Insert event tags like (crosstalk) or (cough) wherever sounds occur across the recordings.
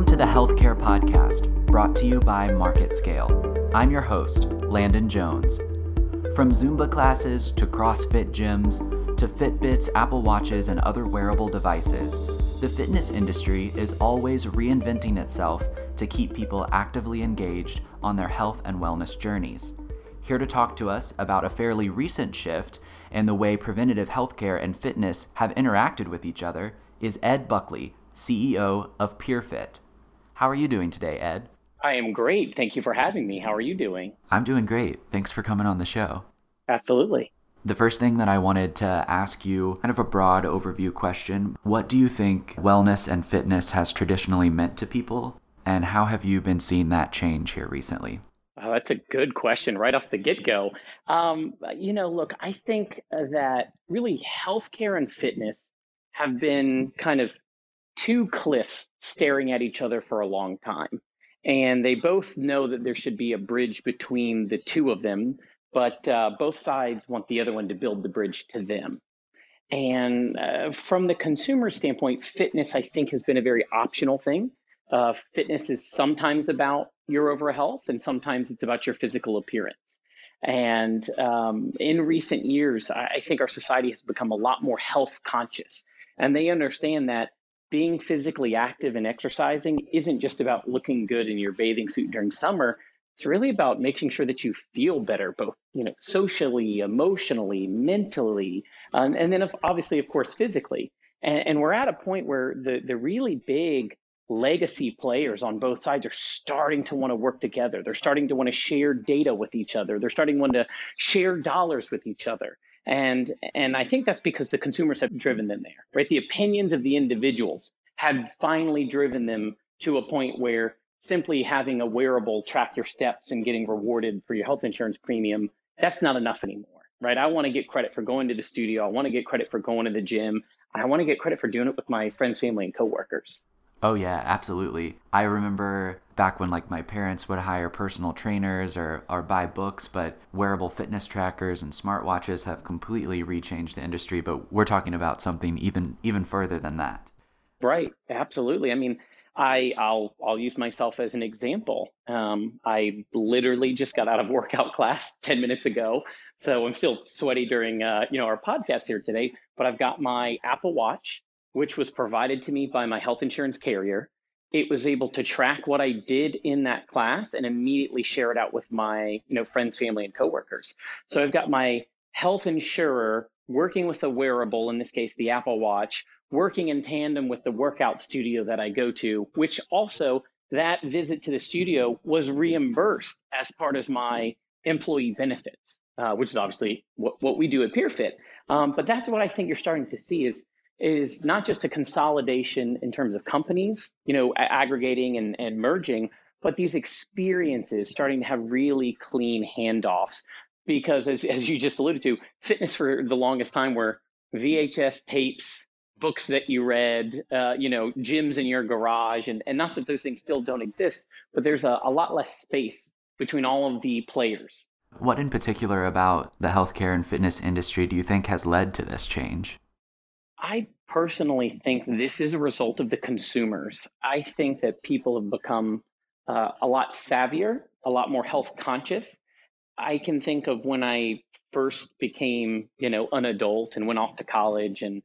Welcome to the Healthcare Podcast, brought to you by MarketScale. I'm your host, Landon Jones. From Zumba classes to CrossFit gyms to Fitbits, Apple Watches, and other wearable devices, the fitness industry is always reinventing itself to keep people actively engaged on their health and wellness journeys. Here to talk to us about a fairly recent shift in the way preventative healthcare and fitness have interacted with each other is Ed Buckley, CEO of PeerFit. How are you doing today, Ed? I am great. Thank you for having me. How are you doing? I'm doing great. Thanks for coming on the show. Absolutely. The first thing that I wanted to ask you, kind of a broad overview question What do you think wellness and fitness has traditionally meant to people? And how have you been seeing that change here recently? Oh, that's a good question right off the get go. Um, you know, look, I think that really healthcare and fitness have been kind of two cliffs staring at each other for a long time. And they both know that there should be a bridge between the two of them, but uh, both sides want the other one to build the bridge to them. And uh, from the consumer standpoint, fitness, I think, has been a very optional thing. Uh, fitness is sometimes about your overall health, and sometimes it's about your physical appearance. And um, in recent years, I think our society has become a lot more health conscious. And they understand that being physically active and exercising isn't just about looking good in your bathing suit during summer. It's really about making sure that you feel better, both you know, socially, emotionally, mentally, um, and then obviously, of course, physically. And, and we're at a point where the the really big legacy players on both sides are starting to want to work together. They're starting to want to share data with each other. They're starting to want to share dollars with each other. And and I think that's because the consumers have driven them there, right? The opinions of the individuals have finally driven them to a point where simply having a wearable track your steps and getting rewarded for your health insurance premium, that's not enough anymore, right? I want to get credit for going to the studio. I want to get credit for going to the gym. I want to get credit for doing it with my friends, family, and coworkers. Oh yeah, absolutely. I remember back when like my parents would hire personal trainers or or buy books, but wearable fitness trackers and smartwatches have completely rechanged the industry, but we're talking about something even even further than that. Right. Absolutely. I mean, I I'll I'll use myself as an example. Um, I literally just got out of (laughs) workout class 10 minutes ago, so I'm still sweaty during uh, you know our podcast here today. But I've got my Apple Watch which was provided to me by my health insurance carrier. It was able to track what I did in that class and immediately share it out with my, you know, friends, family, and coworkers. So I've got my health insurer working with a wearable, in this case, the Apple Watch, working in tandem with the workout studio that I go to, which also that visit to the studio was reimbursed as part of my employee benefits, uh, which is obviously what, what we do at PeerFit. Um, but that's what I think you're starting to see is is not just a consolidation in terms of companies, you know, aggregating and, and merging, but these experiences starting to have really clean handoffs. Because as, as you just alluded to, fitness for the longest time were VHS tapes, books that you read, uh, you know, gyms in your garage, and, and not that those things still don't exist, but there's a, a lot less space between all of the players. What in particular about the healthcare and fitness industry do you think has led to this change? I personally think this is a result of the consumers. I think that people have become uh, a lot savvier, a lot more health conscious. I can think of when I first became, you know, an adult and went off to college and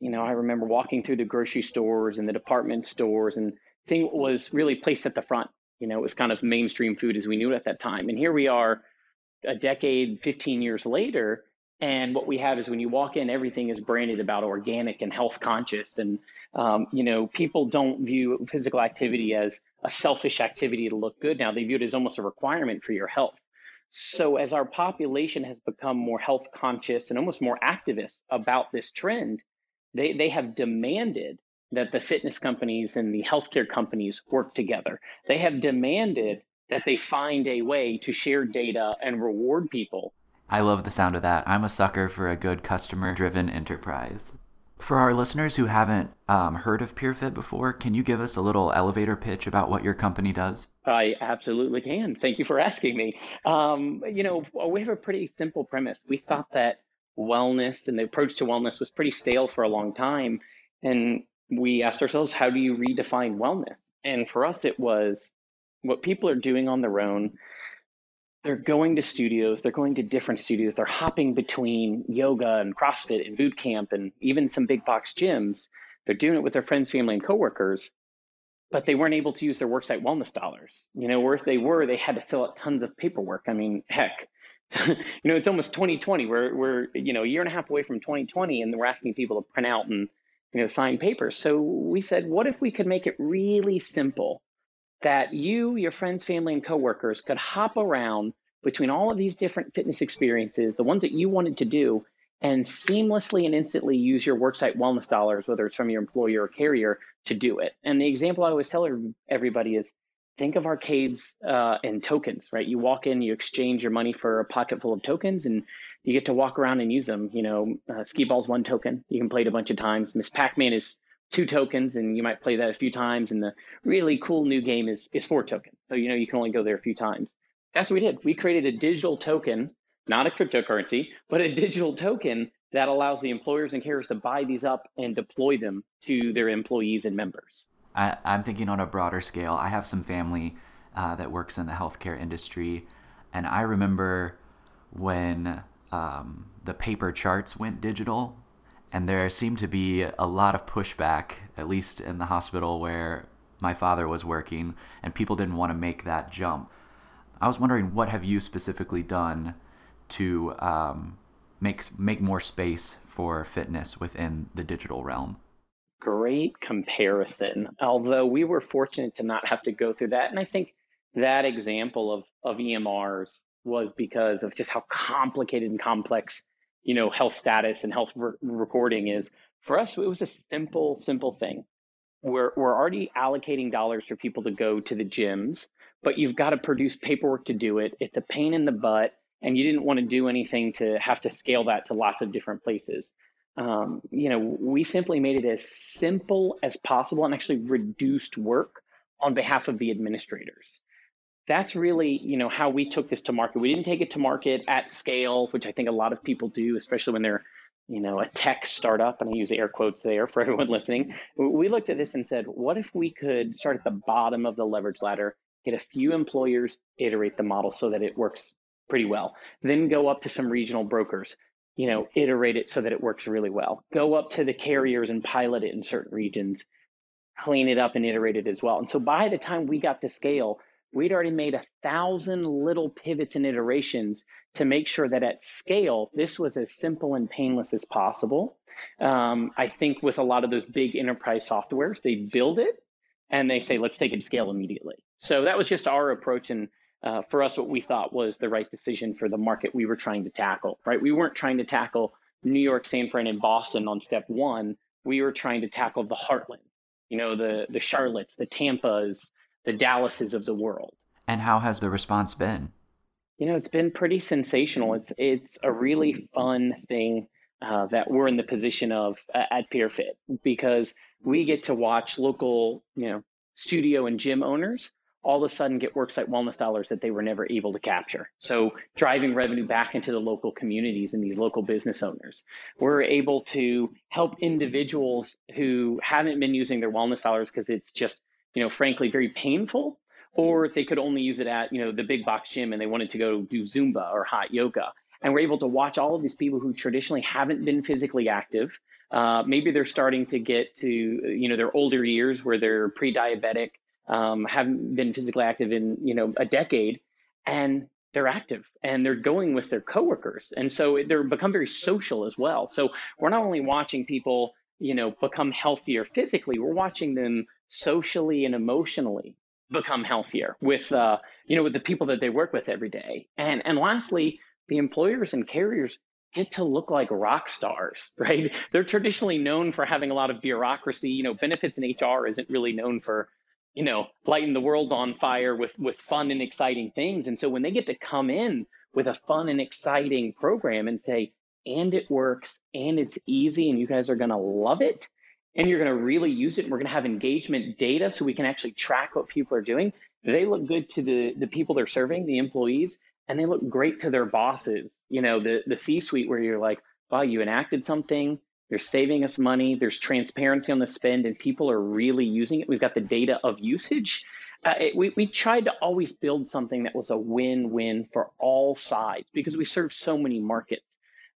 you know, I remember walking through the grocery stores and the department stores and seeing what was really placed at the front. You know, it was kind of mainstream food as we knew it at that time. And here we are a decade, 15 years later, and what we have is when you walk in, everything is branded about organic and health conscious. And, um, you know, people don't view physical activity as a selfish activity to look good now. They view it as almost a requirement for your health. So as our population has become more health conscious and almost more activist about this trend, they, they have demanded that the fitness companies and the healthcare companies work together. They have demanded that they find a way to share data and reward people I love the sound of that. I'm a sucker for a good customer driven enterprise. For our listeners who haven't um, heard of PeerFit before, can you give us a little elevator pitch about what your company does? I absolutely can. Thank you for asking me. Um, you know, we have a pretty simple premise. We thought that wellness and the approach to wellness was pretty stale for a long time. And we asked ourselves, how do you redefine wellness? And for us, it was what people are doing on their own. They're going to studios, they're going to different studios, they're hopping between yoga and CrossFit and boot camp and even some big box gyms. They're doing it with their friends, family, and coworkers, but they weren't able to use their worksite wellness dollars. You know, or if they were, they had to fill out tons of paperwork. I mean, heck, (laughs) you know, it's almost 2020. We're we're you know a year and a half away from 2020, and we're asking people to print out and you know sign papers. So we said, what if we could make it really simple that you, your friends, family, and coworkers could hop around between all of these different fitness experiences, the ones that you wanted to do, and seamlessly and instantly use your worksite wellness dollars, whether it's from your employer or carrier, to do it. And the example I always tell everybody is think of arcades uh, and tokens, right? You walk in, you exchange your money for a pocket full of tokens, and you get to walk around and use them. You know, uh, skee ball's one token. You can play it a bunch of times. Miss Pac-Man is two tokens, and you might play that a few times. And the really cool new game is is four tokens. So you know you can only go there a few times. That's what we did. We created a digital token, not a cryptocurrency, but a digital token that allows the employers and carriers to buy these up and deploy them to their employees and members. I, am thinking on a broader scale. I have some family uh, that works in the healthcare industry, and I remember when um, the paper charts went digital, and there seemed to be a lot of pushback, at least in the hospital where my father was working, and people didn't want to make that jump. I was wondering, what have you specifically done to um, make make more space for fitness within the digital realm? great comparison. Although we were fortunate to not have to go through that. And I think that example of, of EMRs was because of just how complicated and complex, you know, health status and health re- reporting is. For us, it was a simple, simple thing. We're, we're already allocating dollars for people to go to the gyms, but you've got to produce paperwork to do it. It's a pain in the butt, and you didn't want to do anything to have to scale that to lots of different places um, you know, we simply made it as simple as possible and actually reduced work on behalf of the administrators. That's really, you know, how we took this to market. We didn't take it to market at scale, which I think a lot of people do, especially when they're, you know, a tech startup, and I use air quotes there for (laughs) everyone listening. We looked at this and said, what if we could start at the bottom of the leverage ladder, get a few employers, iterate the model so that it works pretty well, then go up to some regional brokers, you know, iterate it so that it works really well. Go up to the carriers and pilot it in certain regions, clean it up and iterate it as well. And so by the time we got to scale, we'd already made a thousand little pivots and iterations to make sure that at scale, this was as simple and painless as possible. Um, I think with a lot of those big enterprise softwares, they build it and they say, let's take it to scale immediately. So that was just our approach. And uh, for us, what we thought was the right decision for the market we were trying to tackle, right? We weren't trying to tackle New York, San Fran, and Boston on step one. We were trying to tackle the heartland, you know, the, the Charlottes, the Tampas, the Dallases of the world. And how has the response been? You know, it's been pretty sensational. It's, it's a really fun thing uh, that we're in the position of uh, at PeerFit because we get to watch local, you know, studio and gym owners all of a sudden get worksite wellness dollars that they were never able to capture. So driving revenue back into the local communities and these local business owners. We're able to help individuals who haven't been using their wellness dollars because it's just, you know, frankly very painful, or they could only use it at, you know, the big box gym and they wanted to go do Zumba or hot yoga. And we're able to watch all of these people who traditionally haven't been physically active. Uh, maybe they're starting to get to, you know, their older years where they're pre-diabetic um, haven't been physically active in you know a decade, and they're active and they're going with their coworkers, and so they're become very social as well. So we're not only watching people you know become healthier physically, we're watching them socially and emotionally become healthier with uh, you know with the people that they work with every day. And and lastly, the employers and carriers get to look like rock stars, (laughs) right? They're traditionally known for having a lot of bureaucracy. You know, benefits and HR isn't really known for you know, lighting the world on fire with with fun and exciting things. And so when they get to come in with a fun and exciting program and say, and it works and it's easy and you guys are going to love it and you're going to really use it and we're going to have engagement data so we can actually track what people are doing they look good to the the people they're serving the employees and they look great to their bosses you know the the c suite where you're like wow you enacted something They're saving us money. There's transparency on the spend, and people are really using it. We've got the data of usage. Uh, it, we, we tried to always build something that was a win-win for all sides because we serve so many markets.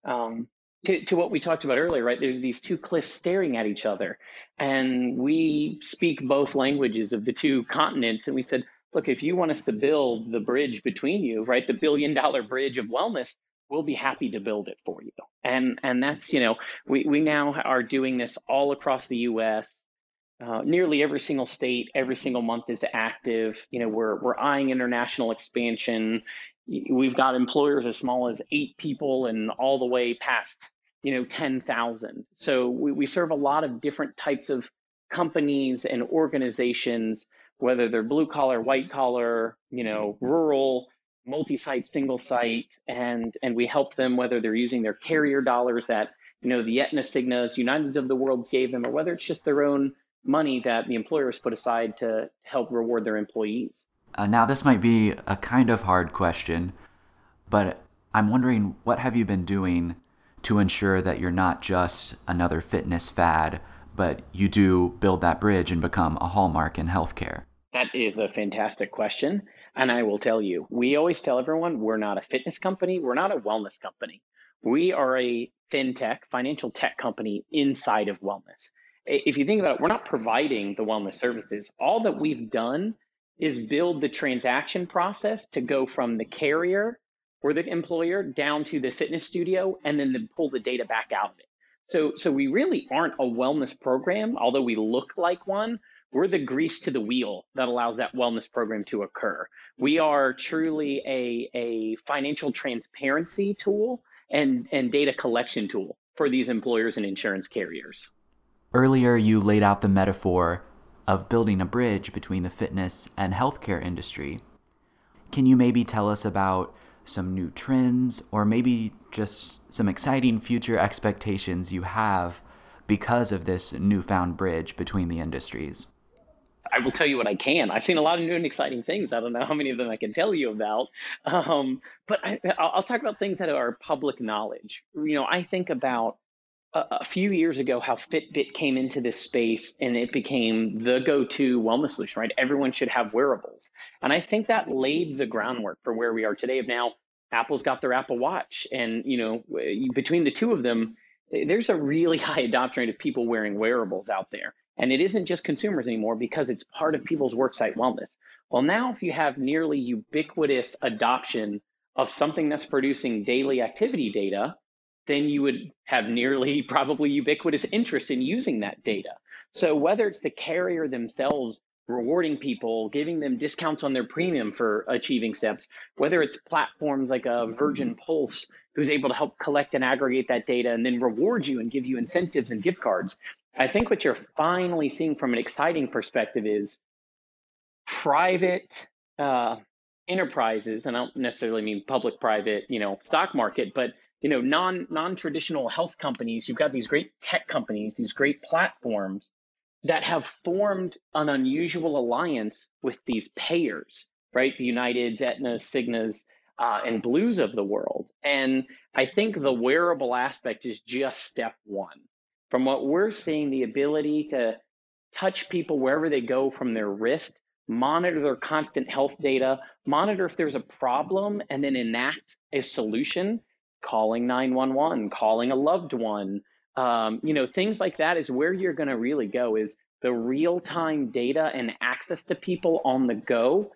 Um, to, to what we talked about earlier, right? There's these two cliffs staring at each other, and we speak both languages of the two continents. And we said, look, if you want us to build the bridge between you, right, the billion dollar bridge of wellness, we'll be happy to build it for you. And and that's you know we we now are doing this all across the U.S. Uh, nearly every single state, every single month is active. You know, we're we're eyeing international expansion. We've got employers as small as eight people and all the way past you know ten thousand. So we, we serve a lot of different types of companies and organizations, whether they're blue collar, white collar, you know, rural, multi-site, single site, and and we help them whether they're using their carrier dollars that you know the Aetna, Cignas, Uniteds of the world gave them, or whether it's just their own money that the employers put aside to help reward their employees. Uh, now, this might be a kind of hard question, but I'm wondering what have you been doing to ensure that you're not just another fitness fad, but you do build that bridge and become a hallmark in healthcare? That is a fantastic question. And I will tell you, we always tell everyone we're not a fitness company, we're not a wellness company. We are a fintech, financial tech company inside of wellness. If you think about it, we're not providing the wellness services. All that we've done is build the transaction process to go from the carrier or the employer down to the fitness studio and then pull the data back out of it. So, so we really aren't a wellness program, although we look like one. We're the grease to the wheel that allows that wellness program to occur. We are truly a, a financial transparency tool and, and data collection tool for these employers and insurance carriers. Earlier, you laid out the metaphor of building a bridge between the fitness and healthcare industry. Can you maybe tell us about some new trends or maybe just some exciting future expectations you have because of this newfound bridge between the industries? I will tell you what I can. I've seen a lot of new and exciting things. I don't know how many of them I can tell you about, um, but I, will talk about things that are public knowledge. You know, I think about a, few years ago how Fitbit came into this space and it became the go-to wellness solution. Right, everyone should have wearables, and I think that laid the groundwork for where we are today. Of now, Apple's got their Apple Watch, and you know, between the two of them, there's a really (laughs) high adoption rate of people wearing wearables out there. And it isn't just consumers anymore because it's part of people's worksite wellness. Well, now if you have nearly ubiquitous adoption of something that's producing daily activity data, then you would have nearly (laughs) probably ubiquitous interest in using that data. So whether it's the carrier themselves rewarding people, giving them discounts on their premium for achieving steps, whether it's platforms like a Virgin Pulse who's able to help collect and aggregate that data and then reward you and give you incentives and gift cards, I think what you're finally seeing from an exciting perspective is private uh, enterprises, and I don't necessarily mean public-private, you know, stock market, but you know, non non-traditional health companies. You've got these great tech companies, these great platforms that have formed an unusual alliance with these payers, right? The Uniteds, Aetna, Cignas, uh, and Blues of the world. And I think the wearable aspect is just step one from what we're seeing, the ability to touch people wherever they go from their wrist, monitor their constant health data, monitor if there's a problem, and then enact a solution, calling 911, calling a loved one, um, you know, things like that is where you're going to really go is the real-time data and access to people on the go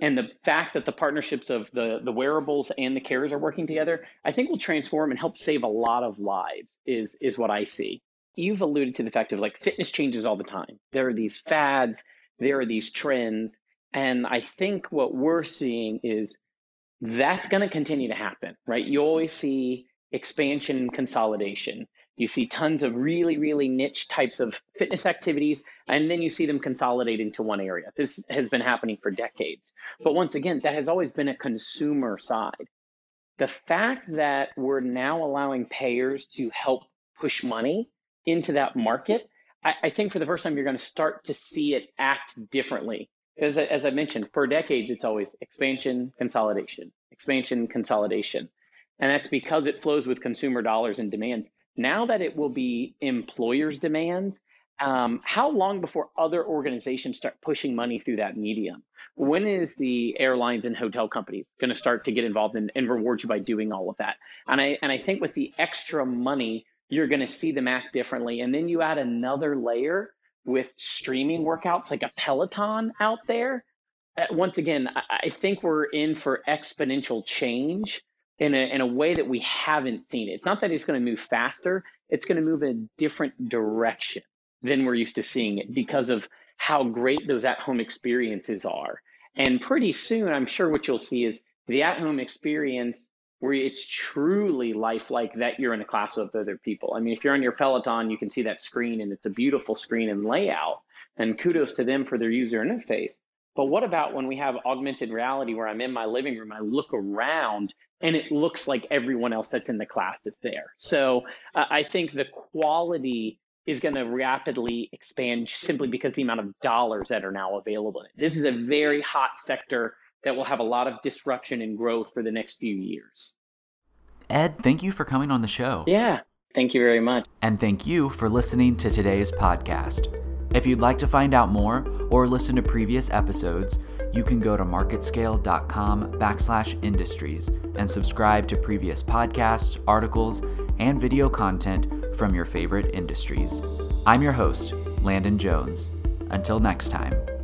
and the fact that the partnerships of the the wearables and the carriers are working together i think will transform and help save a lot of lives is is what i see you've alluded to the fact of like fitness changes all the time. There are these fads, there are these trends. And I think what we're seeing is that's going to continue to happen, right? You always see expansion and consolidation. You see tons of really, really niche types of fitness activities, and then you see them consolidate into one area. This has been happening for decades. But once again, that has always been a consumer side. The fact that we're now allowing payers to help push money into that market, I, I think for the first time you're going to start to see it act differently. Because as I mentioned, for decades it's always expansion, consolidation, expansion, consolidation. And that's because it flows with consumer dollars and demands. now that it will be employers' demands, um, how long before other organizations start pushing money through that medium? When is the airlines and hotel companies going to start to get involved in, and reward you by doing all of that? And I and I think with the extra money, you're going to see them act differently. And then you add another layer with streaming workouts like a Peloton out there. Uh, once again, I, I think we're in for exponential change in a, in a way that we haven't seen. It's not that it's going to move faster, it's going to move in a different direction than we're used to seeing it because of how great those at home experiences are. And pretty soon, I'm sure what you'll see is the at home experience where it's truly lifelike that you're in a class with other people. I mean, if you're on your Peloton, you can see that screen and it's a beautiful screen and layout. And kudos to them for their user interface. But what about when we have augmented reality where I'm in my living room, I look around and it looks like everyone else that's in the class is there. So uh, I think the quality is going to rapidly expand simply because the amount of dollars that are now available. This is a very hot sector that will have a lot of disruption and growth for the next few years. Ed, thank you for coming on the show. Yeah, thank you very much. And thank you for listening to today's podcast. If you'd like to find out more or listen to previous episodes, you can go to marketscale.com backslash industries and subscribe to previous podcasts, articles, and video content from your favorite industries. I'm your host, Landon Jones. Until next time.